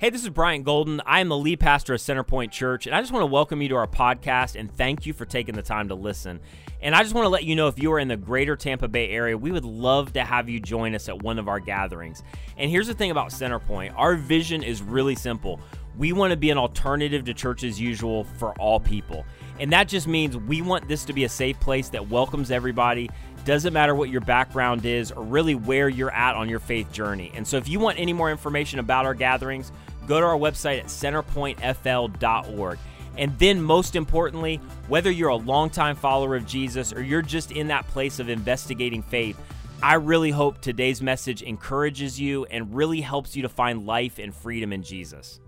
Hey, this is Brian Golden. I am the lead pastor of Centerpoint Church, and I just want to welcome you to our podcast and thank you for taking the time to listen. And I just want to let you know if you are in the greater Tampa Bay area, we would love to have you join us at one of our gatherings. And here's the thing about Centerpoint our vision is really simple. We want to be an alternative to church as usual for all people. And that just means we want this to be a safe place that welcomes everybody doesn't matter what your background is or really where you're at on your faith journey. And so, if you want any more information about our gatherings, go to our website at centerpointfl.org. And then, most importantly, whether you're a longtime follower of Jesus or you're just in that place of investigating faith, I really hope today's message encourages you and really helps you to find life and freedom in Jesus.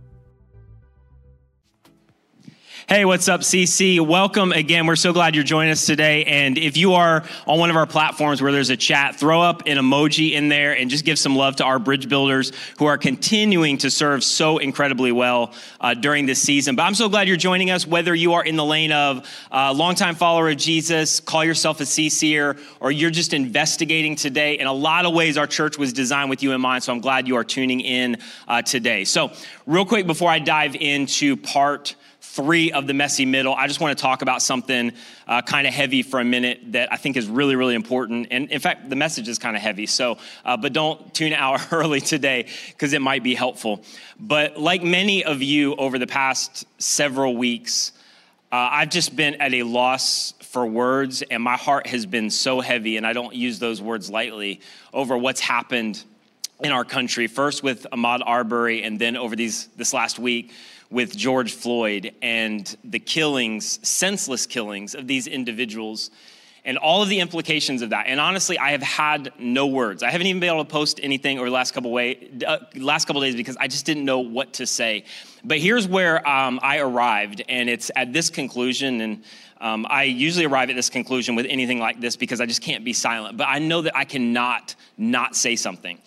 Hey, what's up, CC? Welcome again. We're so glad you're joining us today. And if you are on one of our platforms where there's a chat, throw up an emoji in there and just give some love to our bridge builders who are continuing to serve so incredibly well uh, during this season. But I'm so glad you're joining us, whether you are in the lane of uh, longtime follower of Jesus, call yourself a CCer, or you're just investigating today. In a lot of ways, our church was designed with you in mind. So I'm glad you are tuning in uh, today. So, real quick, before I dive into part three of the messy middle, I just want to talk about something uh, kind of heavy for a minute that I think is really, really important. And in fact, the message is kind of heavy. So, uh, but don't tune out early today because it might be helpful. But like many of you over the past several weeks, uh, I've just been at a loss for words, and my heart has been so heavy, and I don't use those words lightly, over what's happened in our country. First with Ahmaud Arbery, and then over these this last week with George Floyd and the killings, senseless killings of these individuals and all of the implications of that. And honestly, I have had no words. I haven't even been able to post anything over the last couple way, uh, last couple days because I just didn't know what to say. But here's where um, I arrived, and it's at this conclusion. And um, I usually arrive at this conclusion with anything like this because I just can't be silent. But I know that I cannot not say something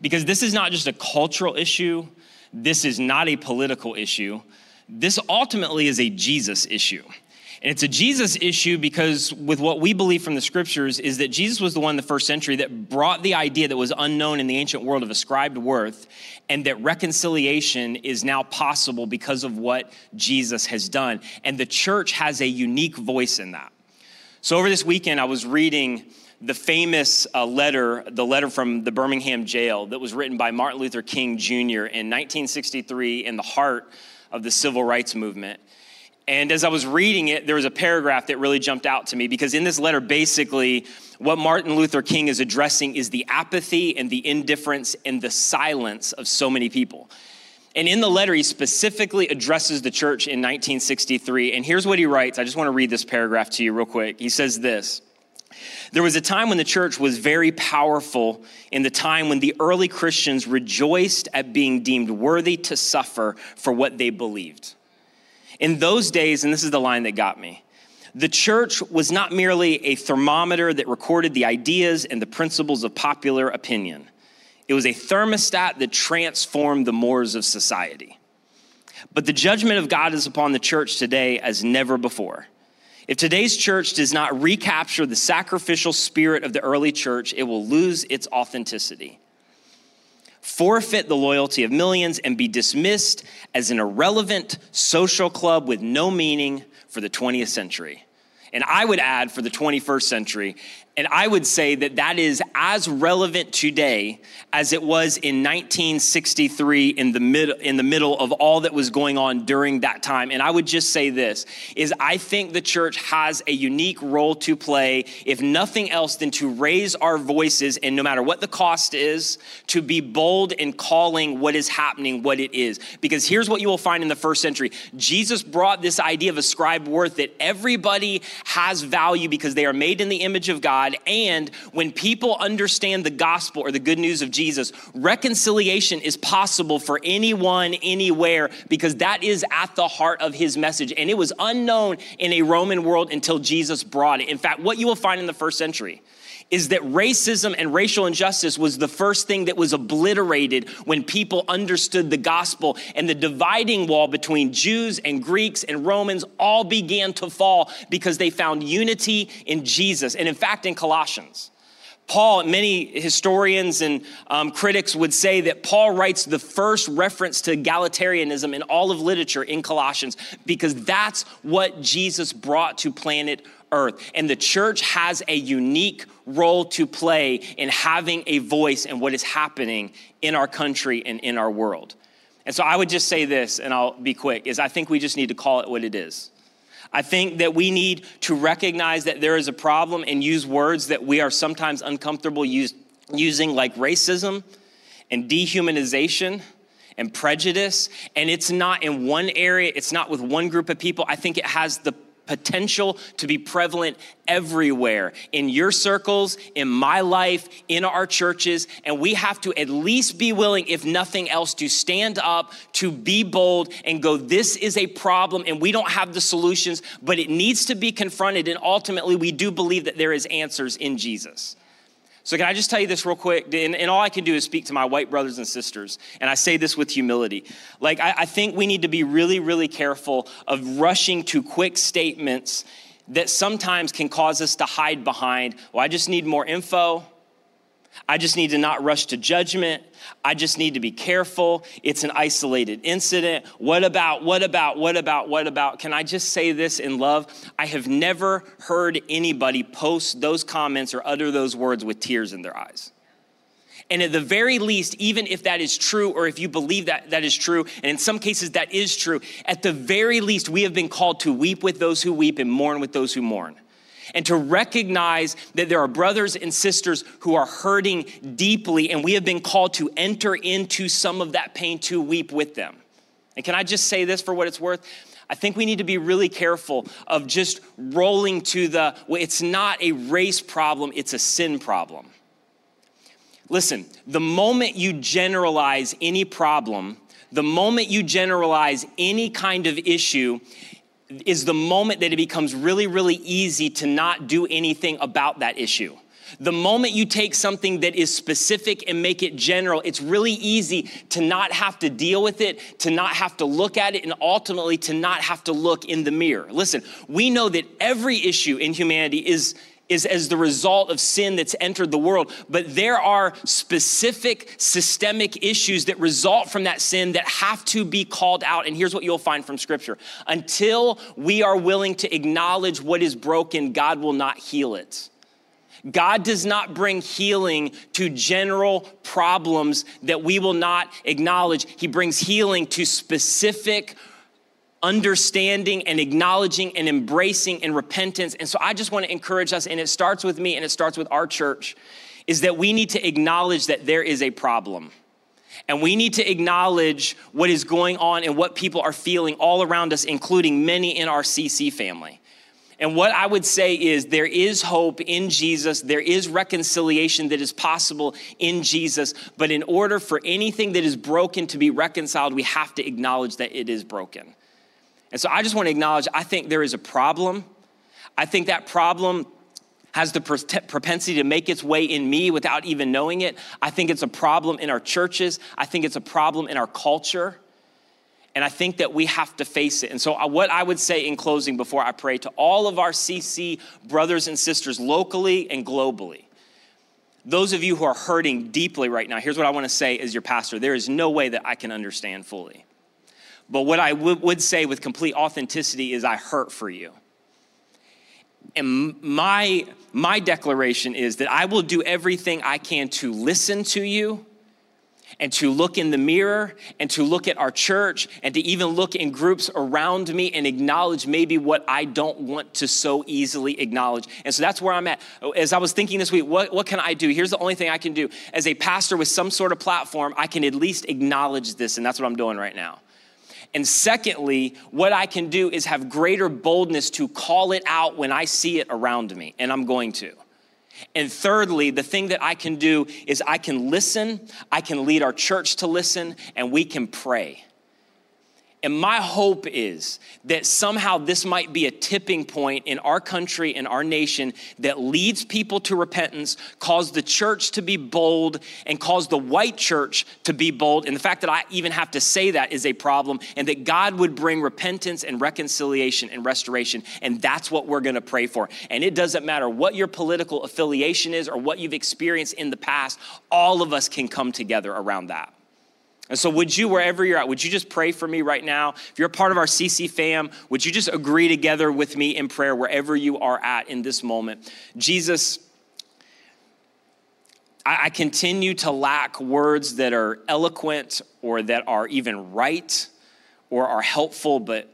because this is not just a cultural issue this is not a political issue. This ultimately is a Jesus issue. And it's a Jesus issue because, with what we believe from the scriptures, is that Jesus was the one in the first century that brought the idea that was unknown in the ancient world of ascribed worth, and that reconciliation is now possible because of what Jesus has done. And the church has a unique voice in that. So, over this weekend, I was reading the famous uh, letter, the letter from the Birmingham jail that was written by Martin Luther King Jr. in 1963 in the heart of the civil rights movement. And as I was reading it, there was a paragraph that really jumped out to me because in this letter, basically, what Martin Luther King is addressing is the apathy and the indifference and the silence of so many people. And in the letter, he specifically addresses the church in 1963. And here's what he writes. I just want to read this paragraph to you real quick. He says this there was a time when the church was very powerful in the time when the early Christians rejoiced at being deemed worthy to suffer for what they believed. In those days, and this is the line that got me, the church was not merely a thermometer that recorded the ideas and the principles of popular opinion. It was a thermostat that transformed the mores of society. But the judgment of God is upon the church today as never before. If today's church does not recapture the sacrificial spirit of the early church, it will lose its authenticity, forfeit the loyalty of millions, and be dismissed as an irrelevant social club with no meaning for the 20th century. And I would add for the 21st century, and I would say that that is as relevant today as it was in 1963 in the, mid, in the middle of all that was going on during that time. And I would just say this is I think the church has a unique role to play, if nothing else than to raise our voices and no matter what the cost is, to be bold in calling what is happening what it is. Because here's what you will find in the first century. Jesus brought this idea of ascribed worth that everybody has value because they are made in the image of God God. And when people understand the gospel or the good news of Jesus, reconciliation is possible for anyone, anywhere, because that is at the heart of his message. And it was unknown in a Roman world until Jesus brought it. In fact, what you will find in the first century is that racism and racial injustice was the first thing that was obliterated when people understood the gospel and the dividing wall between Jews and Greeks and Romans all began to fall because they found unity in Jesus. And in fact, in Colossians, Paul, many historians and um, critics would say that Paul writes the first reference to egalitarianism in all of literature in Colossians because that's what Jesus brought to planet Earth. And the church has a unique role to play in having a voice in what is happening in our country and in our world. And so I would just say this, and I'll be quick, is I think we just need to call it what it is. I think that we need to recognize that there is a problem and use words that we are sometimes uncomfortable use, using, like racism and dehumanization and prejudice. And it's not in one area, it's not with one group of people. I think it has the potential to be prevalent everywhere in your circles, in my life, in our churches. And we have to at least be willing, if nothing else, to stand up, to be bold, and go, This is a problem, and we don't have the solutions, but it needs to be confronted. And ultimately, we do believe that there is answers in Jesus. So, can I just tell you this real quick? And, and, all I can do is speak to my white brothers and sisters. And I say this with humility. Like, I, I think we need to be really, really careful of rushing to quick statements that sometimes can cause us to hide behind, well, I just need more info. I just need to not rush to judgment. I just need to be careful. It's an isolated incident. What about, what about, what about, what about? Can I just say this in love? I have never heard anybody post those comments or utter those words with tears in their eyes. And at the very least, even if that is true, or if you believe that that is true, and in some cases that is true, at the very least, we have been called to weep with those who weep and mourn with those who mourn and to recognize that there are brothers and sisters who are hurting deeply, and we have been called to enter into some of that pain to weep with them. And can I just say this for what it's worth? I think we need to be really careful of just rolling to the, well, it's not a race problem, it's a sin problem. Listen, the moment you generalize any problem, the moment you generalize any kind of issue, is the moment that it becomes really, really easy to not do anything about that issue. The moment you take something that is specific and make it general, it's really easy to not have to deal with it, to not have to look at it, and ultimately to not have to look in the mirror. Listen, we know that every issue in humanity is is as the result of sin that's entered the world. But there are specific systemic issues that result from that sin that have to be called out. And here's what you'll find from Scripture until we are willing to acknowledge what is broken, God will not heal it. God does not bring healing to general problems that we will not acknowledge. He brings healing to specific understanding and acknowledging and embracing and repentance. And so I just want to encourage us, and it starts with me and it starts with our church, is that we need to acknowledge that there is a problem. And we need to acknowledge what is going on and what people are feeling all around us, including many in our CC family. And what I would say is there is hope in Jesus. There is reconciliation that is possible in Jesus. But in order for anything that is broken to be reconciled, we have to acknowledge that it is broken. And so I just want to acknowledge I think there is a problem. I think that problem has the propensity to make its way in me without even knowing it. I think it's a problem in our churches. I think it's a problem in our culture. And I think that we have to face it. And so, uh, what I would say in closing before I pray to all of our CC brothers and sisters locally and globally, those of you who are hurting deeply right now, here's what I want to say as your pastor there is no way that I can understand fully. But what I w- would say with complete authenticity is I hurt for you. And my, my declaration is that I will do everything I can to listen to you and to look in the mirror and to look at our church and to even look in groups around me and acknowledge maybe what I don't want to so easily acknowledge. And so that's where I'm at. As I was thinking this week, what, what can I do? Here's the only thing I can do. As a pastor with some sort of platform, I can at least acknowledge this, and that's what I'm doing right now. And secondly, what I can do is have greater boldness to call it out when I see it around me, and I'm going to. And thirdly, the thing that I can do is I can listen, I can lead our church to listen, and we can pray. And my hope is that somehow this might be a tipping point in our country and our nation that leads people to repentance, cause the church to be bold, and cause the white church to be bold. And the fact that I even have to say that is a problem, and that God would bring repentance and reconciliation and restoration. And that's what we're gonna pray for. And it doesn't matter what your political affiliation is or what you've experienced in the past, all of us can come together around that. And so, would you, wherever you're at, would you just pray for me right now? If you're a part of our CC fam, would you just agree together with me in prayer wherever you are at in this moment? Jesus, I, I continue to lack words that are eloquent or that are even right or are helpful, but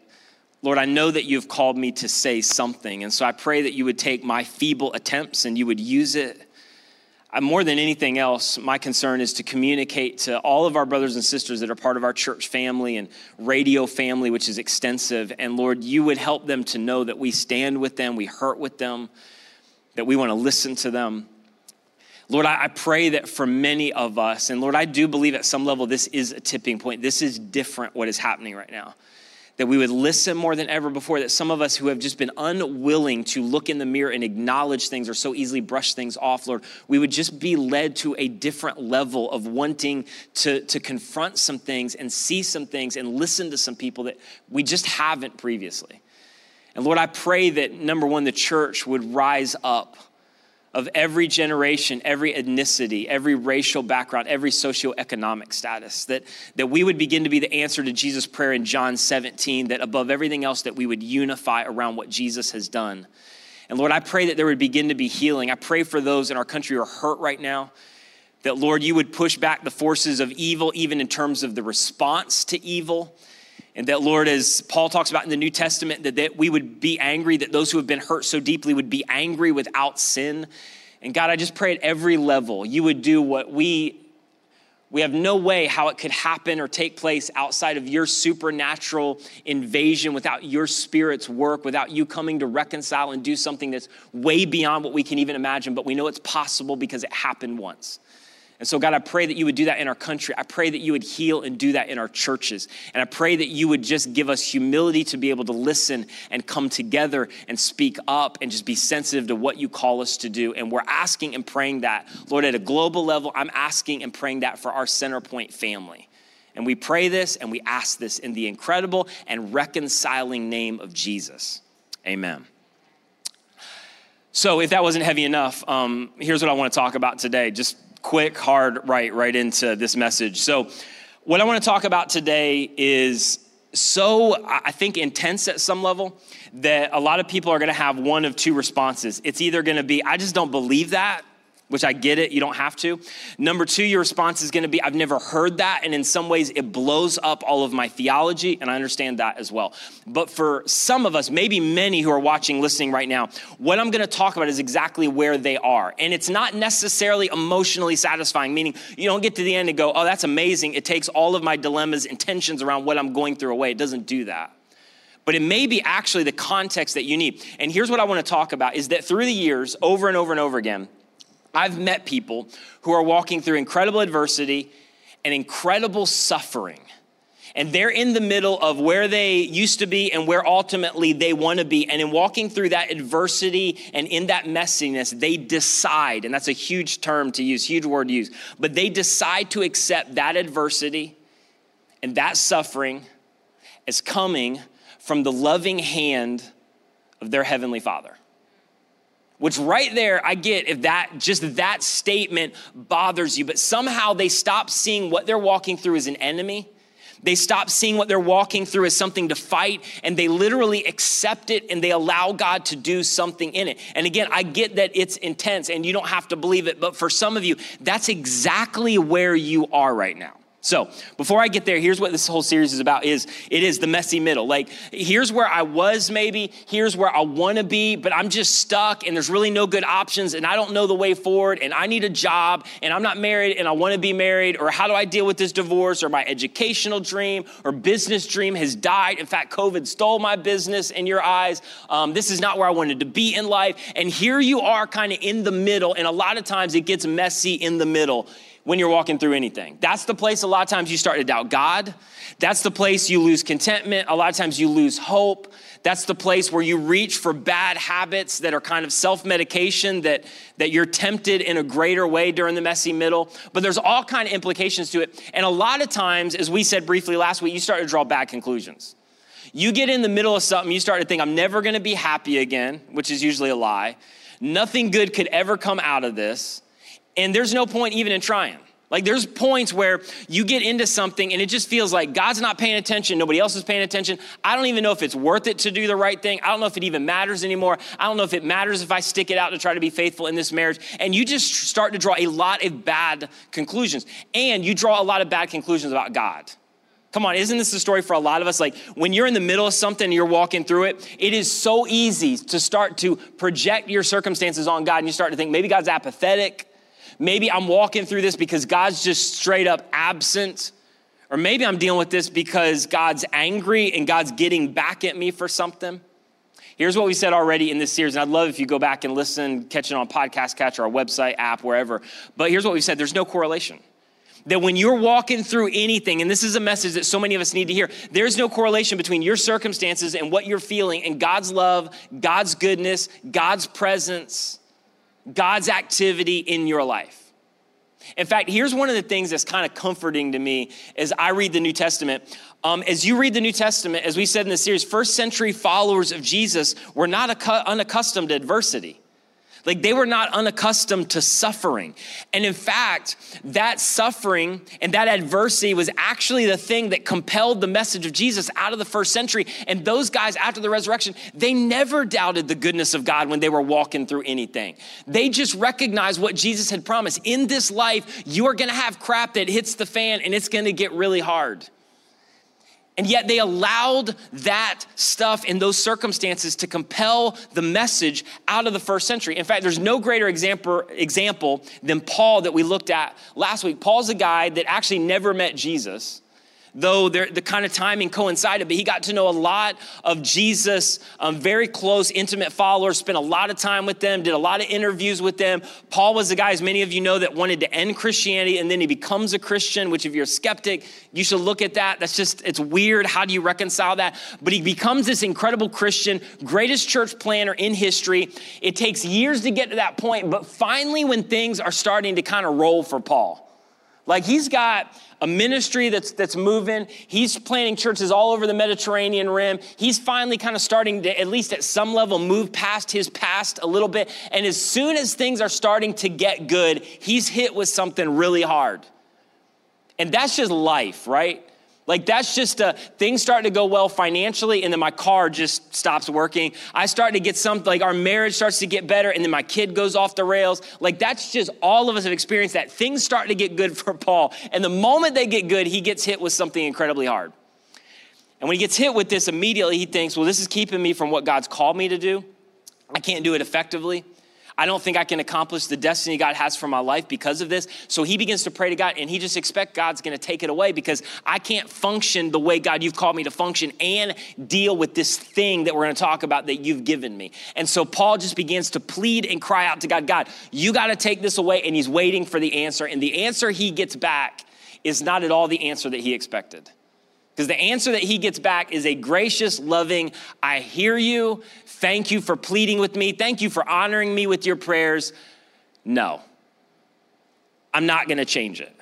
Lord, I know that you've called me to say something. And so I pray that you would take my feeble attempts and you would use it Uh, more than anything else, my concern is to communicate to all of our brothers and sisters that are part of our church family and radio family, which is extensive. And Lord, you would help them to know that we stand with them, we hurt with them, that we want to listen to them. Lord, I, pray that for many of us, and Lord, I do believe at some level this is a tipping point. This is different what is happening right now that we would listen more than ever before, that some of us who have just been unwilling to look in the mirror and acknowledge things or so easily brush things off, Lord, we would just be led to a different level of wanting to, to confront some things and see some things and listen to some people that we just haven't previously. And Lord, I pray that number one, the church would rise up of every generation, every ethnicity, every racial background, every socioeconomic status. That, that we would begin to be the answer to Jesus' prayer in John 17, that above everything else, that we would unify around what Jesus has done. And Lord, I pray that there would begin to be healing. I pray for those in our country who are hurt right now. That, Lord, you would push back the forces of evil, even in terms of the response to evil. And that, Lord, as Paul talks about in the New Testament, that, that we would be angry, that those who have been hurt so deeply would be angry without sin. And God, I just pray at every level you would do what we we have no way how it could happen or take place outside of your supernatural invasion, without your spirit's work, without you coming to reconcile and do something that's way beyond what we can even imagine. But we know it's possible because it happened once. And so, God, I pray that you would do that in our country. I pray that you would heal and do that in our churches. And I pray that you would just give us humility to be able to listen and come together and speak up and just be sensitive to what you call us to do. And we're asking and praying that, Lord, at a global level, I'm asking and praying that for our Centerpoint family. And we pray this and we ask this in the incredible and reconciling name of Jesus. Amen. So, if that wasn't heavy enough, um, here's what I want to talk about today. Just quick, hard, right, right into this message. So, what I want to talk about today is so, I think, intense at some level that a lot of people are going to have one of two responses. It's either going to be, I just don't believe that, which I get it, you don't have to. Number two, your response is gonna be, I've never heard that, and in some ways it blows up all of my theology, and I understand that as well. But for some of us, maybe many who are watching, listening right now, what I'm gonna talk about is exactly where they are. And it's not necessarily emotionally satisfying, meaning you don't get to the end and go, oh, that's amazing. It takes all of my dilemmas and tensions around what I'm going through away. It doesn't do that but it may be actually the context that you need. And here's what I want to talk about is that through the years, over and over and over again, I've met people who are walking through incredible adversity and incredible suffering. And they're in the middle of where they used to be and where ultimately they want to be. And in walking through that adversity and in that messiness, they decide, and that's a huge term to use, huge word to use, but they decide to accept that adversity and that suffering as coming from the loving hand of their Heavenly Father. Which right there, I get if that just that statement bothers you, but somehow they stop seeing what they're walking through as an enemy. They stop seeing what they're walking through as something to fight, and they literally accept it and they allow God to do something in it. And again, I get that it's intense and you don't have to believe it, but for some of you, that's exactly where you are right now. So before I get there, here's what this whole series is about is it is the messy middle. Like here's where I was maybe, here's where I wanna be, but I'm just stuck and there's really no good options and I don't know the way forward and I need a job and I'm not married and I wanna be married or how do I deal with this divorce or my educational dream or business dream has died. In fact, COVID stole my business in your eyes. Um, this is not where I wanted to be in life. And here you are kind of in the middle and a lot of times it gets messy in the middle when you're walking through anything. That's the place a lot of times you start to doubt God. That's the place you lose contentment. A lot of times you lose hope. That's the place where you reach for bad habits that are kind of self-medication that, that you're tempted in a greater way during the messy middle. But there's all kind of implications to it. And a lot of times, as we said briefly last week, you start to draw bad conclusions. You get in the middle of something, you start to think, I'm never gonna be happy again, which is usually a lie. Nothing good could ever come out of this and there's no point even in trying. Like there's points where you get into something and it just feels like God's not paying attention, nobody else is paying attention. I don't even know if it's worth it to do the right thing. I don't know if it even matters anymore. I don't know if it matters if I stick it out to try to be faithful in this marriage. And you just start to draw a lot of bad conclusions. And you draw a lot of bad conclusions about God. Come on, isn't this the story for a lot of us? Like when you're in the middle of something and you're walking through it, it is so easy to start to project your circumstances on God and you start to think maybe God's apathetic. Maybe I'm walking through this because God's just straight up absent. Or maybe I'm dealing with this because God's angry and God's getting back at me for something. Here's what we said already in this series, and I'd love if you go back and listen, catch it on Podcast Catch, our website, app, wherever. But here's what we said there's no correlation. That when you're walking through anything, and this is a message that so many of us need to hear, there's no correlation between your circumstances and what you're feeling and God's love, God's goodness, God's presence. God's activity in your life. In fact, here's one of the things that's kind of comforting to me as I read the New Testament. Um, as you read the New Testament, as we said in the series, first century followers of Jesus were not unaccustomed to adversity. Like they were not unaccustomed to suffering. And in fact, that suffering and that adversity was actually the thing that compelled the message of Jesus out of the first century. And those guys, after the resurrection, they never doubted the goodness of God when they were walking through anything. They just recognized what Jesus had promised. In this life, you are gonna have crap that hits the fan and it's gonna get really hard. And yet they allowed that stuff in those circumstances to compel the message out of the first century. In fact, there's no greater example, example than Paul that we looked at last week. Paul's a guy that actually never met Jesus though the kind of timing coincided, but he got to know a lot of Jesus, um, very close, intimate followers, spent a lot of time with them, did a lot of interviews with them. Paul was the guy, as many of you know, that wanted to end Christianity and then he becomes a Christian, which if you're a skeptic, you should look at that. That's just, it's weird. How do you reconcile that? But he becomes this incredible Christian, greatest church planter in history. It takes years to get to that point, but finally, when things are starting to kind of roll for Paul, like he's got a ministry that's, that's moving. He's planting churches all over the Mediterranean rim. He's finally kind of starting to, at least at some level, move past his past a little bit. And as soon as things are starting to get good, he's hit with something really hard. And that's just life, right? Like that's just a things start to go well financially, and then my car just stops working. I start to get something like our marriage starts to get better, and then my kid goes off the rails. Like that's just all of us have experienced that. Things start to get good for Paul. And the moment they get good, he gets hit with something incredibly hard. And when he gets hit with this, immediately he thinks, well, this is keeping me from what God's called me to do. I can't do it effectively. I don't think I can accomplish the destiny God has for my life because of this. So he begins to pray to God and he just expects God's gonna take it away because I can't function the way God you've called me to function and deal with this thing that we're gonna talk about that you've given me. And so Paul just begins to plead and cry out to God, God, you gotta take this away. And he's waiting for the answer. And the answer he gets back is not at all the answer that he expected. Because the answer that he gets back is a gracious, loving, I hear you. Thank you for pleading with me. Thank you for honoring me with your prayers. No, I'm not going to change it.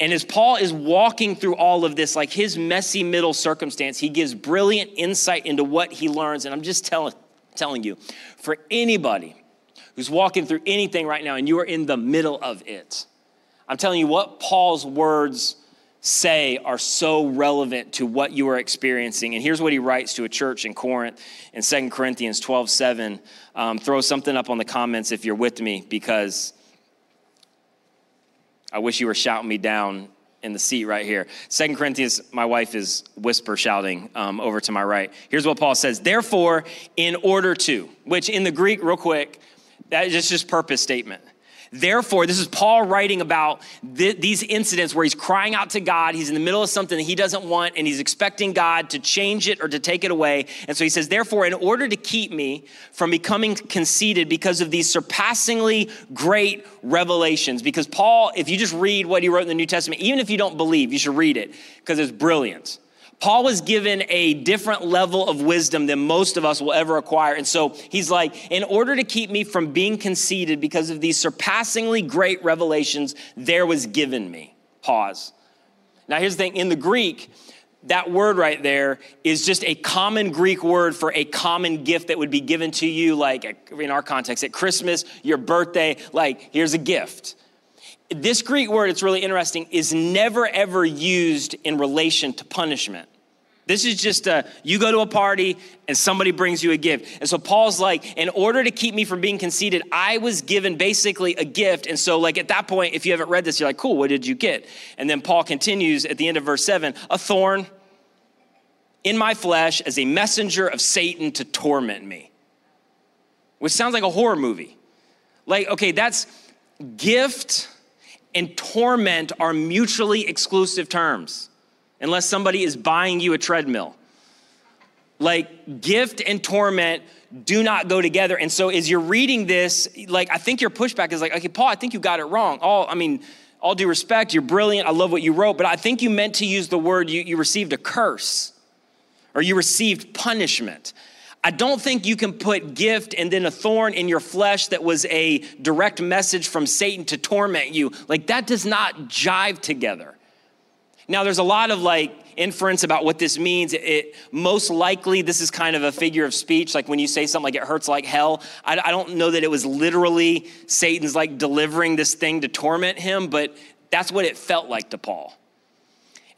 And as Paul is walking through all of this, like his messy middle circumstance, he gives brilliant insight into what he learns. And I'm just telling, telling you, for anybody who's walking through anything right now and you are in the middle of it, I'm telling you what Paul's words say are so relevant to what you are experiencing. And here's what he writes to a church in Corinth in 2 Corinthians 12 7. Um, throw something up on the comments if you're with me because I wish you were shouting me down in the seat right here. Second Corinthians, my wife is whisper shouting um, over to my right. Here's what Paul says Therefore, in order to, which in the Greek, real quick, that is just purpose statement. Therefore, this is Paul writing about th- these incidents where he's crying out to God. He's in the middle of something that he doesn't want, and he's expecting God to change it or to take it away. And so he says, Therefore, in order to keep me from becoming conceited because of these surpassingly great revelations, because Paul, if you just read what he wrote in the New Testament, even if you don't believe, you should read it because it's brilliant. Paul was given a different level of wisdom than most of us will ever acquire. And so he's like, in order to keep me from being conceited because of these surpassingly great revelations, there was given me. Pause. Now, here's the thing in the Greek, that word right there is just a common Greek word for a common gift that would be given to you, like in our context, at Christmas, your birthday, like, here's a gift. This Greek word, it's really interesting, is never ever used in relation to punishment. This is just a, you go to a party and somebody brings you a gift. And so Paul's like, in order to keep me from being conceited, I was given basically a gift. And so, like, at that point, if you haven't read this, you're like, cool, what did you get? And then Paul continues at the end of verse seven a thorn in my flesh as a messenger of Satan to torment me, which sounds like a horror movie. Like, okay, that's gift and torment are mutually exclusive terms unless somebody is buying you a treadmill. Like gift and torment do not go together. And so as you're reading this, like I think your pushback is like, okay, Paul, I think you got it wrong. All I mean, all due respect, you're brilliant. I love what you wrote, but I think you meant to use the word you, you received a curse or you received punishment. I don't think you can put gift and then a thorn in your flesh that was a direct message from Satan to torment you. Like that does not jive together. Now, there's a lot of like inference about what this means. It, it, most likely, this is kind of a figure of speech. Like when you say something like it hurts like hell, I, I don't know that it was literally Satan's like delivering this thing to torment him, but that's what it felt like to Paul.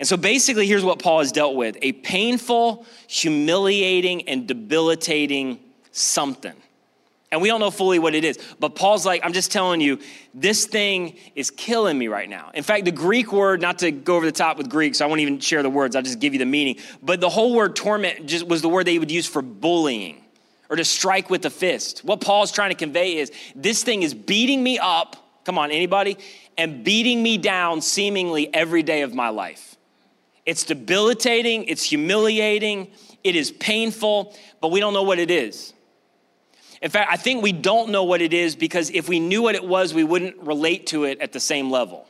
And so basically, here's what Paul has dealt with a painful, humiliating, and debilitating something. And we don't know fully what it is. But Paul's like, I'm just telling you, this thing is killing me right now. In fact, the Greek word, not to go over the top with Greek, so I won't even share the words, I'll just give you the meaning. But the whole word torment just was the word they would use for bullying or to strike with the fist. What Paul's trying to convey is this thing is beating me up. Come on, anybody? And beating me down seemingly every day of my life. It's debilitating, it's humiliating, it is painful, but we don't know what it is. In fact, I think we don't know what it is because if we knew what it was, we wouldn't relate to it at the same level.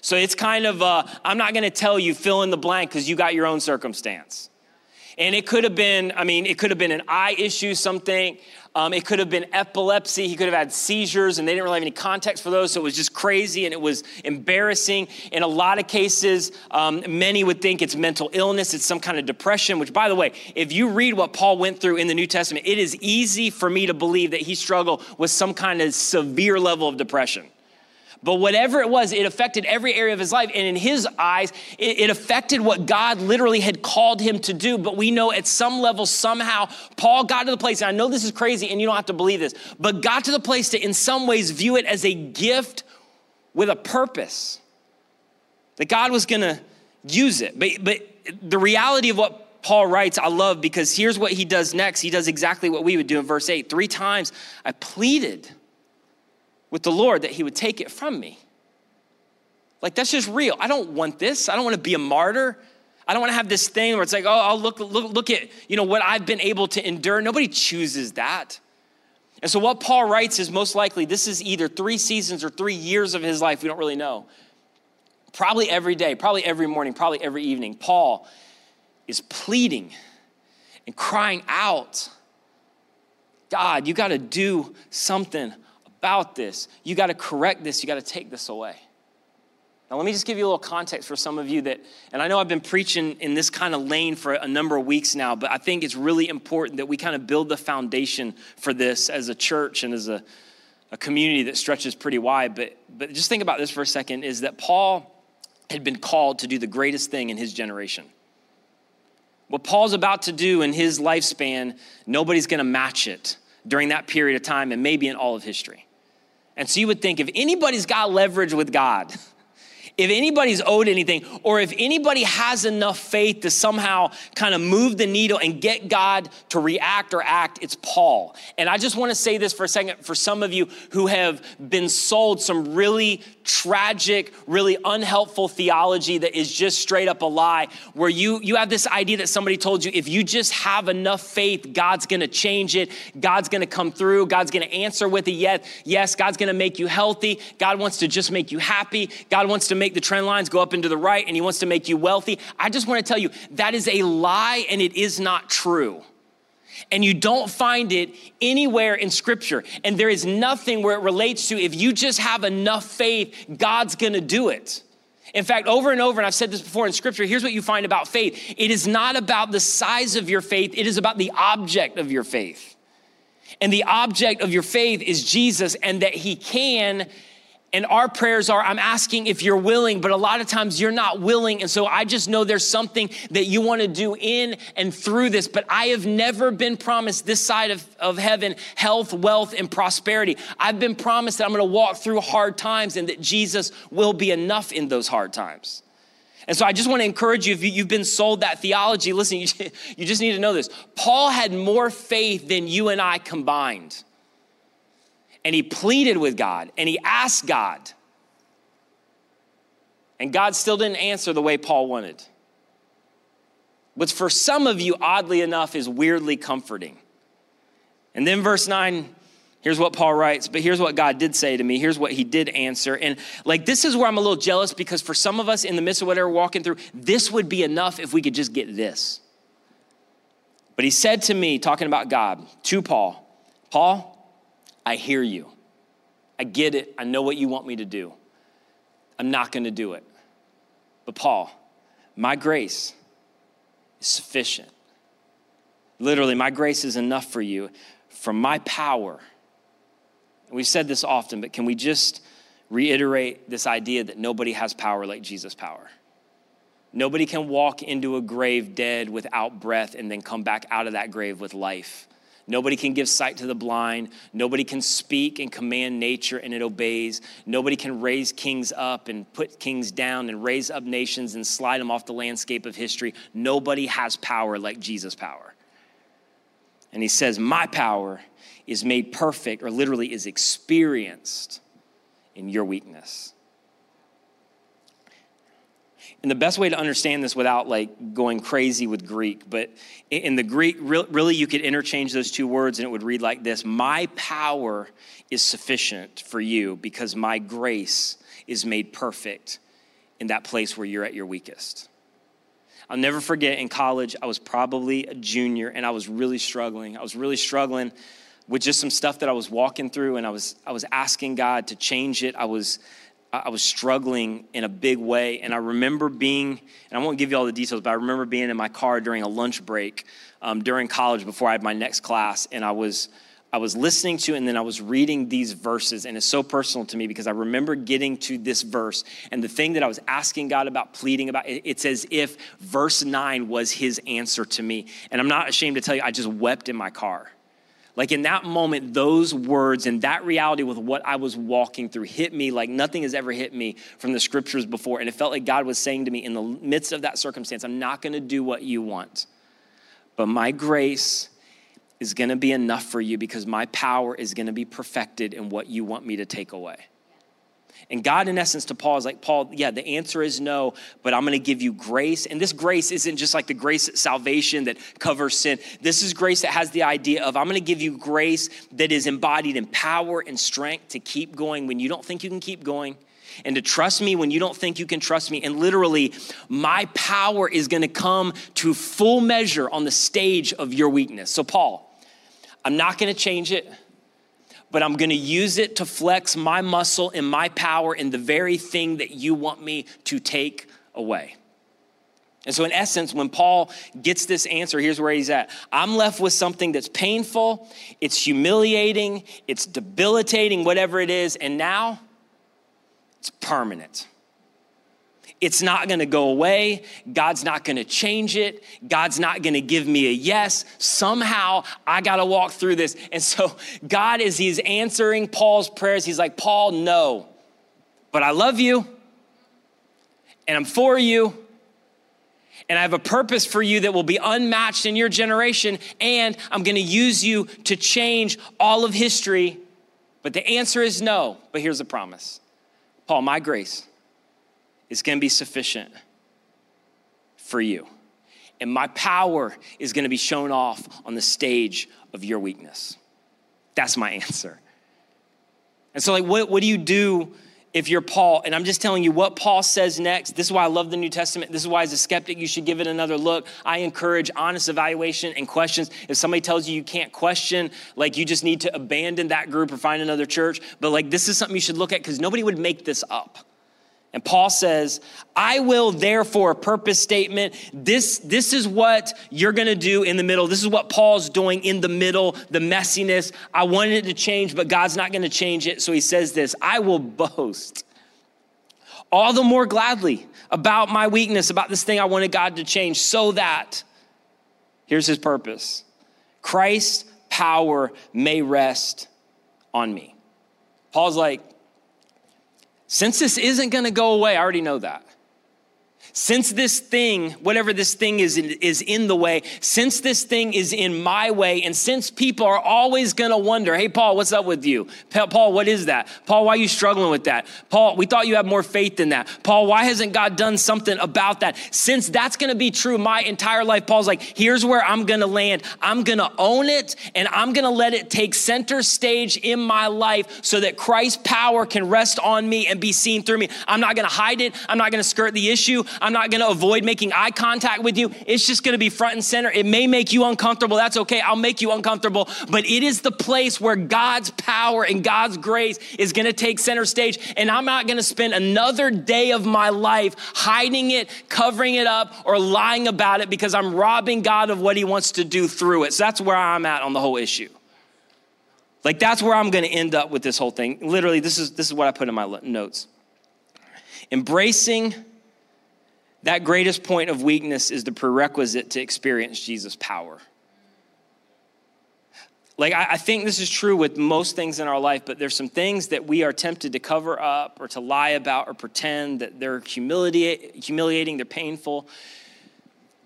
So it's kind of, uh, I'm not gonna tell you fill in the blank because you got your own circumstance. And it could have been, I mean, it could have been an eye issue, something. Um, it could have been epilepsy. He could have had seizures, and they didn't really have any context for those, so it was just crazy and it was embarrassing. In a lot of cases, um, many would think it's mental illness, it's some kind of depression, which, by the way, if you read what Paul went through in the New Testament, it is easy for me to believe that he struggled with some kind of severe level of depression. But whatever it was, it affected every area of his life. And in his eyes, it, it, affected what God literally had called him to do. But we know at some level, somehow, Paul got to the place, and I know this is crazy and you don't have to believe this, but got to the place to, in some ways, view it as a gift with a purpose. That God was going to use it. But, but the reality of what Paul writes, I love because here's what he does next. He does exactly what we would do in verse 8. Three times I pleaded with the Lord that He would take it from me. Like, that's just real. I don't want this. I don't want to be a martyr. I don't want to have this thing where it's like, oh, I'll look, look, look at, you know, what I've been able to endure. Nobody chooses that. And so what Paul writes is most likely this is either three seasons or three years of his life. We don't really know. Probably every day, probably every morning, probably every evening. Paul is pleading and crying out, God, you got to do something about this. You got to correct this. You got to take this away. Now, let me just give you a little context for some of you that, and I know I've been preaching in this kind of lane for a number of weeks now, but I think it's really important that we kind of build the foundation for this as a church and as a, a community that stretches pretty wide. But, but just think about this for a second is that Paul had been called to do the greatest thing in his generation. What Paul's about to do in his lifespan, nobody's gonna match it during that period of time and maybe in all of history. And so you would think if anybody's got leverage with God, if anybody's owed anything, or if anybody has enough faith to somehow kind of move the needle and get God to react or act, it's Paul. And I just want to say this for a second for some of you who have been sold some really tragic, really unhelpful theology that is just straight up a lie, where you, you have this idea that somebody told you if you just have enough faith, God's gonna change it, God's gonna come through, God's gonna answer with a yes, yes, God's gonna make you healthy, God wants to just make you happy, God wants to make the trend lines go up into the right, and He wants to make you wealthy. I just wanna tell you that is a lie and it is not true and you don't find it anywhere in scripture. And there is nothing where it relates to if you just have enough faith, God's gonna do it. In fact, over and over, and I've said this before in scripture, here's what you find about faith it is not about the size of your faith, it is about the object of your faith. And the object of your faith is Jesus, and that He can and our prayers are, I'm asking if you're willing, but a lot of times you're not willing. And so I just know there's something that you want to do in and through this. But I have never been promised this side of, of heaven health, wealth, and prosperity. I've been promised that I'm going to walk through hard times and that Jesus will be enough in those hard times. And so I just want to encourage you if you've been sold that theology, listen, you just need to know this. Paul had more faith than you and I combined and he pleaded with God and he asked God. And God still didn't answer the way Paul wanted. Which for some of you, oddly enough, is weirdly comforting. And then verse 9, here's what Paul writes, but here's what God did say to me. Here's what he did answer. And like, this is where I'm a little jealous because for some of us in the midst of whatever we're walking through, this would be enough if we could just get this. But he said to me, talking about God, to Paul, Paul, I hear you. I get it. I know what you want me to do. I'm not going to do it. But, Paul, my grace is sufficient. Literally, my grace is enough for you from my power. we've said this often, but can we just reiterate this idea that nobody has power like Jesus' power? Nobody can walk into a grave dead without breath and then come back out of that grave with life. Nobody can give sight to the blind. Nobody can speak and command nature and it obeys. Nobody can raise kings up and put kings down and raise up nations and slide them off the landscape of history. Nobody has power like Jesus' power. And he says, My power is made perfect, or literally is experienced in your weakness. And the best way to understand this without like going crazy with Greek, but in the Greek, really you could interchange those two words and it would read like this My power is sufficient for you because my grace is made perfect in that place where you're at your weakest. I'll never forget in college, I was probably a junior and I was really struggling. I was really struggling with just some stuff that I was walking through and I was, I was asking God to change it. I was I was struggling in a big way. And I remember being, and I won't give you all the details, but I remember being in my car during a lunch break um, during college before I had my next class. And I was, I was listening to and then I was reading these verses. And it's so personal to me because I remember getting to this verse. And the thing that I was asking God about, pleading about, it's as if verse nine was his answer to me. And I'm not ashamed to tell you, I just wept in my car. Like in that moment, those words and that reality with what I was walking through hit me like nothing has ever hit me from the scriptures before. And it felt like God was saying to me in the midst of that circumstance, I'm not going to do what you want, but my grace is going to be enough for you because my power is going to be perfected in what you want me to take away. And God, in essence, to Paul is like, Paul, yeah, the answer is no, but I'm gonna give you grace. And this grace isn't just like the grace of salvation that covers sin. This is grace that has the idea of I'm gonna give you grace that is embodied in power and strength to keep going when you don't think you can keep going and to trust me when you don't think you can trust me. And literally, my power is gonna come to full measure on the stage of your weakness. So, Paul, I'm not gonna change it but I'm gonna use it to flex my muscle and my power in the very thing that you want me to take away. And so, in essence, when Paul gets this answer, here's where he's at. I'm left with something that's painful, it's humiliating, it's debilitating, whatever it is, and now it's permanent. It's not gonna go away. God's not gonna change it. God's not gonna give me a yes. Somehow I gotta walk through this. And so, God, as He's answering Paul's prayers, He's like, Paul, no, but I love you. and I'm for you. And I have a purpose for you that will be unmatched in your generation. And I'm going to use you to change all of history. But the answer is no. But here's the promise Paul, my grace is going to be sufficient for you. And my power is going to be shown off on the stage of your weakness. That's my answer. And so, like, what, what do you do if you're Paul? And I'm just telling you what Paul says next. This is why I love the New Testament. This is why, as a skeptic, you should give it another look. I encourage honest evaluation and questions. If somebody tells you you can't question, like, you just need to abandon that group or find another church. But, like, this is something you should look at because nobody would make this up. And Paul says, I will therefore, purpose statement. This, this is what you're gonna do in the middle. This is what Paul's doing in the middle, the messiness. I wanted it to change, but God's not gonna change it. So he says this I will boast all the more gladly about my weakness, about this thing I wanted God to change, so that, here's his purpose Christ's power may rest on me. Paul's like, since this isn't gonna go away, I already know that. Since this thing, whatever this thing is, is in the way, since this thing is in my way, and since people are always gonna wonder, hey, Paul, what's up with you? Paul, what is that? Paul, why are you struggling with that? Paul, we thought you had more faith than that. Paul, why hasn't God done something about that? Since that's gonna be true my entire life, Paul's like, here's where I'm gonna land. I'm gonna own it, and I'm gonna let it take center stage in my life so that Christ's power can rest on me and be seen through me. I'm not gonna hide it, I'm not gonna skirt the issue. I'm not going to avoid making eye contact with you. It's just going to be front and center. It may make you uncomfortable. That's okay. I'll make you uncomfortable. But it is the place where God's power and God's grace is going to take center stage. And I'm not going to spend another day of my life hiding it, covering it up, or lying about it because I'm robbing God of what he wants to do through it. So that's where I'm at on the whole issue. Like that's where I'm going to end up with this whole thing. Literally, this is this is what I put in my notes. Embracing that greatest point of weakness is the prerequisite to experience Jesus' power. Like, I, think this is true with most things in our life, but there's some things that we are tempted to cover up or to lie about or pretend that they're humiliating, they're painful,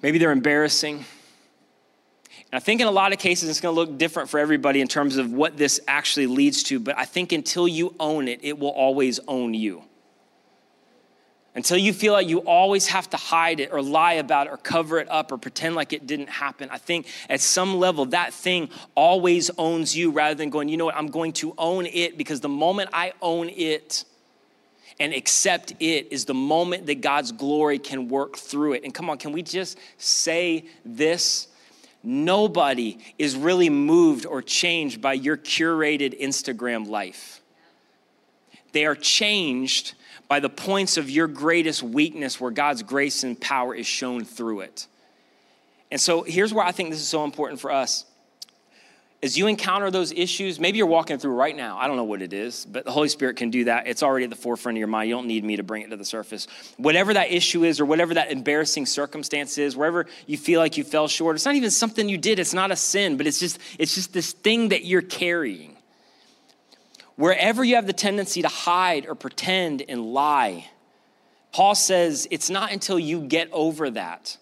maybe they're embarrassing. And I think in a lot of cases it's going to look different for everybody in terms of what this actually leads to, but I think until you own it, it will always own you until you feel like you always have to hide it or lie about it or cover it up or pretend like it didn't happen. I think at some level that thing always owns you rather than going, you know what, I'm going to own it because the moment I own it, and accept it is the moment that God's glory can work through it. And come on, can we just say this? Nobody is really moved or changed by your curated Instagram life. They are changed by the points of your greatest weakness where God's grace and power is shown through it. And so here's where I think this is so important for us. As you encounter those issues, maybe you're walking through right now. I don't know what it is, but the Holy Spirit can do that. It's already at the forefront of your mind. You don't need me to bring it to the surface. Whatever that issue is, or whatever that embarrassing circumstance is, wherever you feel like you fell short, it's not even something you did. It's not a sin, but it's just it's just this thing that you're carrying wherever you have the tendency to hide or pretend and lie, Paul says it's not until you get over that.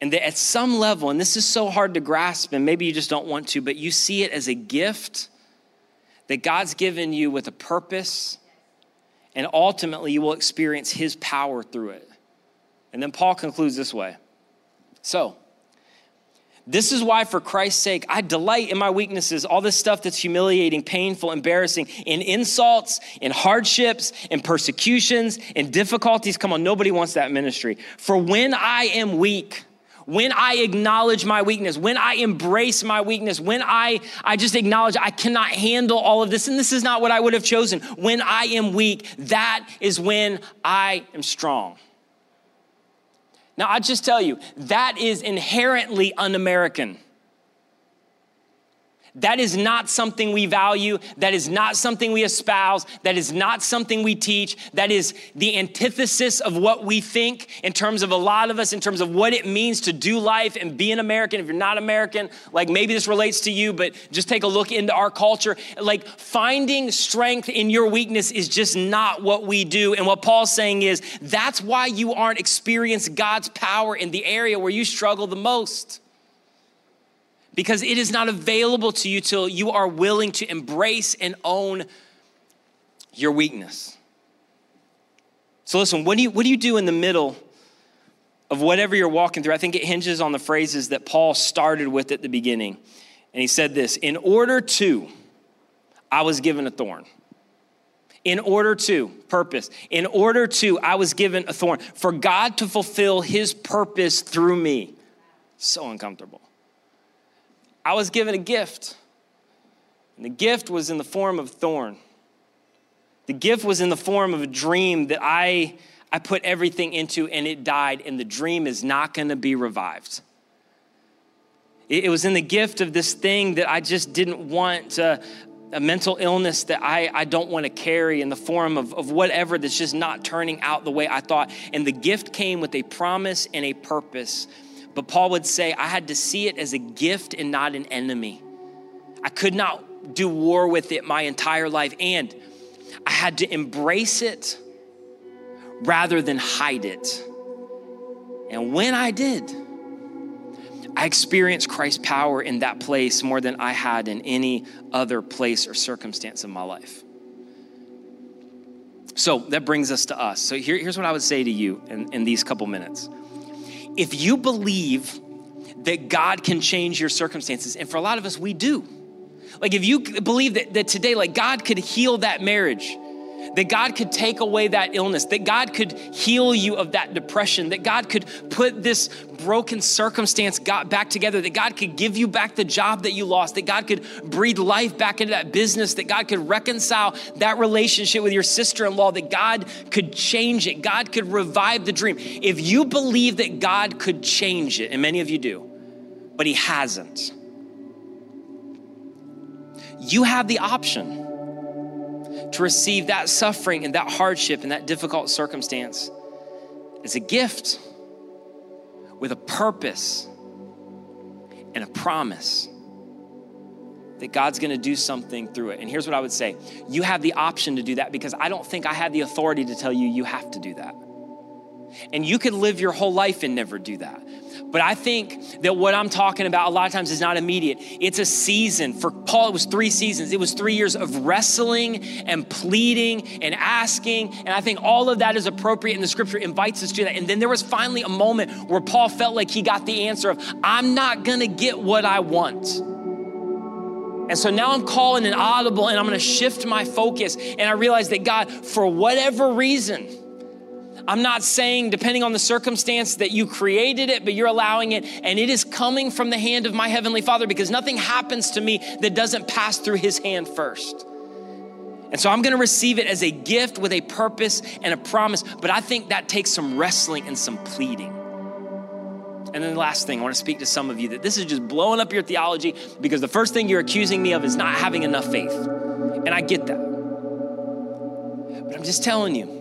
And that at some level, and this is so hard to grasp, and maybe you just don't want to, but you see it as a gift that God's given you with a purpose, and ultimately you will experience His power through it. And then Paul concludes this way So, this is why, for Christ's sake, I delight in my weaknesses, all this stuff that's humiliating, painful, embarrassing, in insults, in hardships, in persecutions, in difficulties. Come on, nobody wants that ministry. For when I am weak, when I acknowledge my weakness, when I embrace my weakness, when I, I just acknowledge I cannot handle all of this, and this is not what I would have chosen, when I am weak, that is when I am strong. Now, I just tell you, that is inherently un American. That is not something we value. That is not something we espouse. That is not something we teach. That is the antithesis of what we think in terms of a lot of us, in terms of what it means to do life and be an American. If you're not American, like maybe this relates to you, but just take a look into our culture. Like finding strength in your weakness is just not what we do. And what Paul's saying is that's why you aren't experiencing God's power in the area where you struggle the most because it is not available to you till you are willing to embrace and own your weakness. So, listen, what do you, what do, you do in the middle of whatever you're walking through? I think it hinges on the phrases that Paul started with at the beginning. And he said this In order to, I was given a thorn. In order to, purpose. In order to, I was given a thorn. For God to fulfill his purpose through me. So uncomfortable. I was given a gift. And the gift was in the form of thorn. The gift was in the form of a dream that I, I put everything into and it died, and the dream is not gonna be revived. It, it was in the gift of this thing that I just didn't want to, a mental illness that I, I don't want to carry in the form of, of whatever that's just not turning out the way I thought. And the gift came with a promise and a purpose but Paul would say, I had to see it as a gift and not an enemy. I could not do war with it my entire life. And I had to embrace it rather than hide it. And when I did, I experienced Christ's power in that place more than I had in any other place or circumstance in my life. So that brings us to us. So here, here's what I would say to you in, in these couple minutes if you believe that God can change your circumstances, and for a lot of us, we do. Like if you believe that, that today, like God could heal that marriage, that God could take away that illness, that God could heal you of that depression, that God could put this broken circumstance back together, that God could give you back the job that you lost, that God could breathe life back into that business, that God could reconcile that relationship with your sister in law, that God could change it, God could revive the dream. If you believe that God could change it, and many of you do, but He hasn't, you have the option to receive that suffering and that hardship and that difficult circumstance as a gift with a purpose and a promise that God's gonna do something through it. And here's what I would say you have the option to do that because I don't think I have the authority to tell you you have to do that. And you could live your whole life and never do that. But I think that what I'm talking about a lot of times is not immediate. It's a season. For Paul, it was three seasons. It was three years of wrestling and pleading and asking. And I think all of that is appropriate, and the scripture invites us to that. And then there was finally a moment where Paul felt like he got the answer of, I'm not gonna get what I want. And so now I'm calling an audible and I'm gonna shift my focus. And I realize that God, for whatever reason, I'm not saying, depending on the circumstance, that you created it, but you're allowing it, and it is coming from the hand of my Heavenly Father because nothing happens to me that doesn't pass through His hand first. And so I'm gonna receive it as a gift with a purpose and a promise, but I think that takes some wrestling and some pleading. And then the last thing, I wanna speak to some of you that this is just blowing up your theology because the first thing you're accusing me of is not having enough faith. And I get that. But I'm just telling you,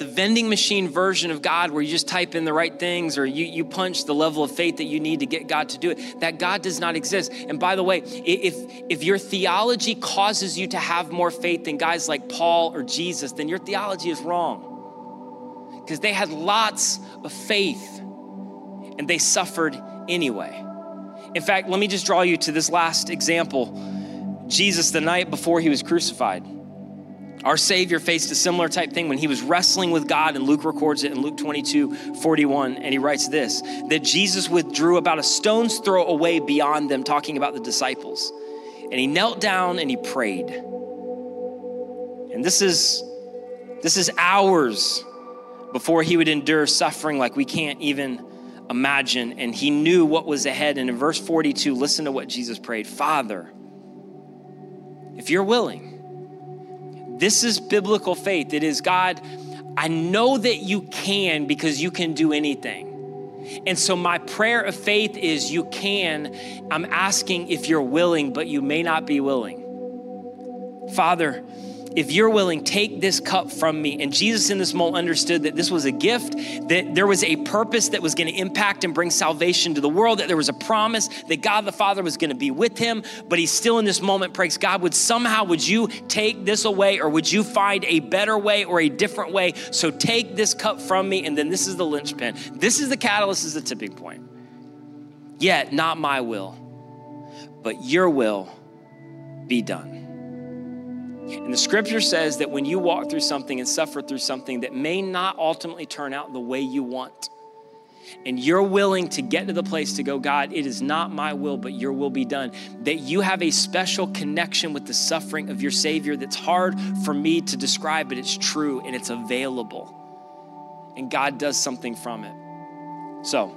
the vending machine version of God where you just type in the right things or you, you punch the level of faith that you need to get God to do it. That God does not exist. And by the way, if, if your theology causes you to have more faith than guys like Paul or Jesus, then your theology is wrong. Because they had lots of faith and they suffered anyway. In fact, let me just draw you to this last example. Jesus, the night before he was crucified, our Savior faced a similar type thing when he was wrestling with God, and Luke records it in Luke 22 41. And he writes this that Jesus withdrew about a stone's throw away beyond them, talking about the disciples. And he knelt down and he prayed. And this is this is hours before he would endure suffering like we can't even imagine. And he knew what was ahead. And in verse 42, listen to what Jesus prayed Father, if you're willing, this is biblical faith. It is God, I know that you can because you can do anything. And so, my prayer of faith is you can. I'm asking if you're willing, but you may not be willing. Father, if you're willing, take this cup from me. And Jesus in this moment understood that this was a gift, that there was a purpose that was going to impact and bring salvation to the world, that there was a promise that God the Father was going to be with him. But he's still in this moment, prays God, would somehow, would you take this away or would you find a better way or a different way? So take this cup from me. And then this is the linchpin. This is the catalyst, is the tipping point. Yet, not my will, but your will be done. And the scripture says that when you walk through something and suffer through something that may not ultimately turn out the way you want, and you're willing to get to the place to go, God, it is not my will, but your will be done, that you have a special connection with the suffering of your Savior that's hard for me to describe, but it's true and it's available. And God does something from it. So,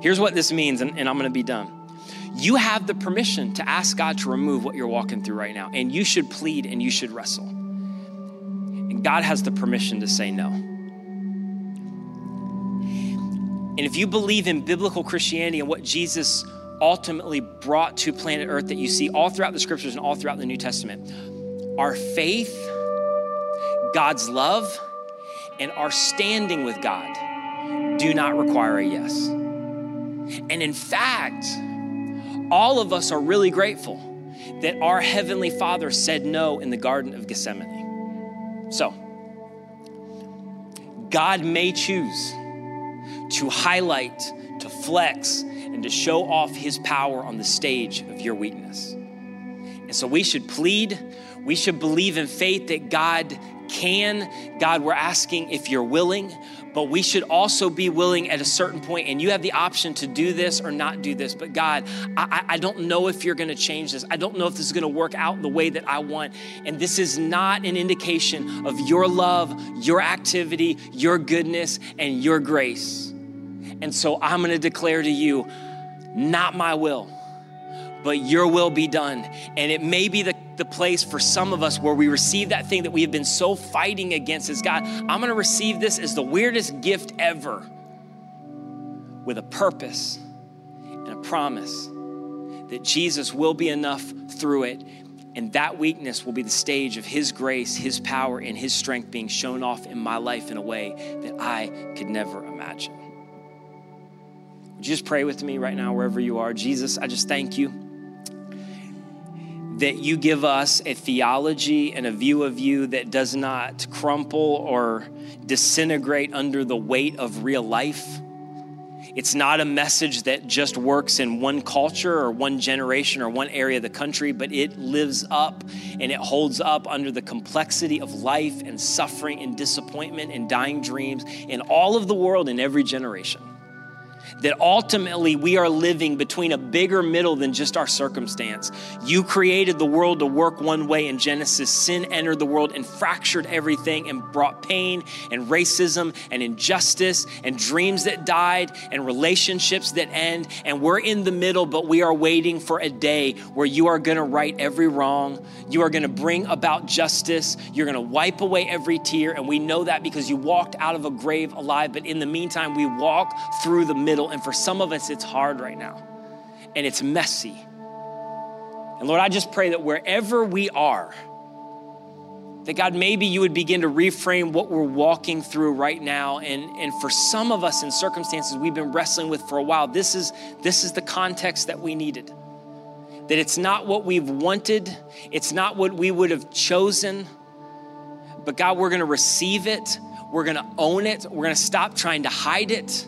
here's what this means, and, and I'm gonna be done you have the permission to ask God to remove what you're walking through right now. And you should plead and you should wrestle. And God has the permission to say no. And if you believe in biblical Christianity and what Jesus ultimately brought to planet Earth that you see all throughout the scriptures and all throughout the New Testament, our faith, God's love, and our standing with God do not require a yes. And in fact, all of us are really grateful that our Heavenly Father said no in the Garden of Gethsemane. So, God may choose to highlight, to flex, and to show off His power on the stage of your weakness. And so we should plead, we should believe in faith that God can. God, we're asking if you're willing, but we should also be willing at a certain point, and you have the option to do this or not do this. But God, I, I don't know if you're gonna change this. I don't know if this is gonna work out the way that I want. And this is not an indication of your love, your activity, your goodness, and your grace. And so I'm gonna declare to you, not my will, but your will be done. And it may be the the place for some of us where we receive that thing that we have been so fighting against is God, I'm gonna receive this as the weirdest gift ever with a purpose and a promise that Jesus will be enough through it. And that weakness will be the stage of His grace, His power, and His strength being shown off in my life in a way that I could never imagine. Would you just pray with me right now, wherever you are? Jesus, I just thank you that you give us a theology and a view of you that does not crumple or disintegrate under the weight of real life. It's not a message that just works in one culture or one generation or one area of the country, but it lives up and it holds up under the complexity of life and suffering and disappointment and dying dreams in all of the world in every generation that ultimately we are living between a bigger middle than just our circumstance. You created the world to work one way in Genesis. Sin entered the world and fractured everything and brought pain and racism and injustice and dreams that died and relationships that end. And we're in the middle, but we are waiting for a day where you are going to right every wrong. You are going to bring about justice. You're going to wipe away every tear. And we know that because you walked out of a grave alive. But in the meantime, we walk through the middle and for some of us, it's hard right now and it's messy. And Lord, I just pray that wherever we are, that God, maybe you would begin to reframe what we're walking through right now. And, and for some of us in circumstances we've been wrestling with for a while, this is, this is the context that we needed. That it's not what we've wanted, it's not what we would have chosen, but God, we're gonna receive it, we're gonna own it, we're gonna stop trying to hide it.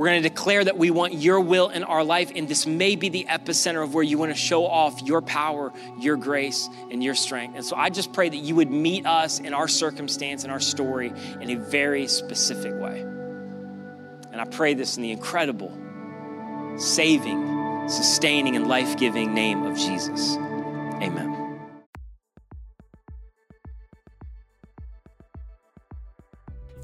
We're going to declare that we want your will in our life, and this may be the epicenter of where you want to show off your power, your grace, and your strength. And so I just pray that you would meet us in our circumstance and our story in a very specific way. And I pray this in the incredible, saving, sustaining, and life giving name of Jesus. Amen.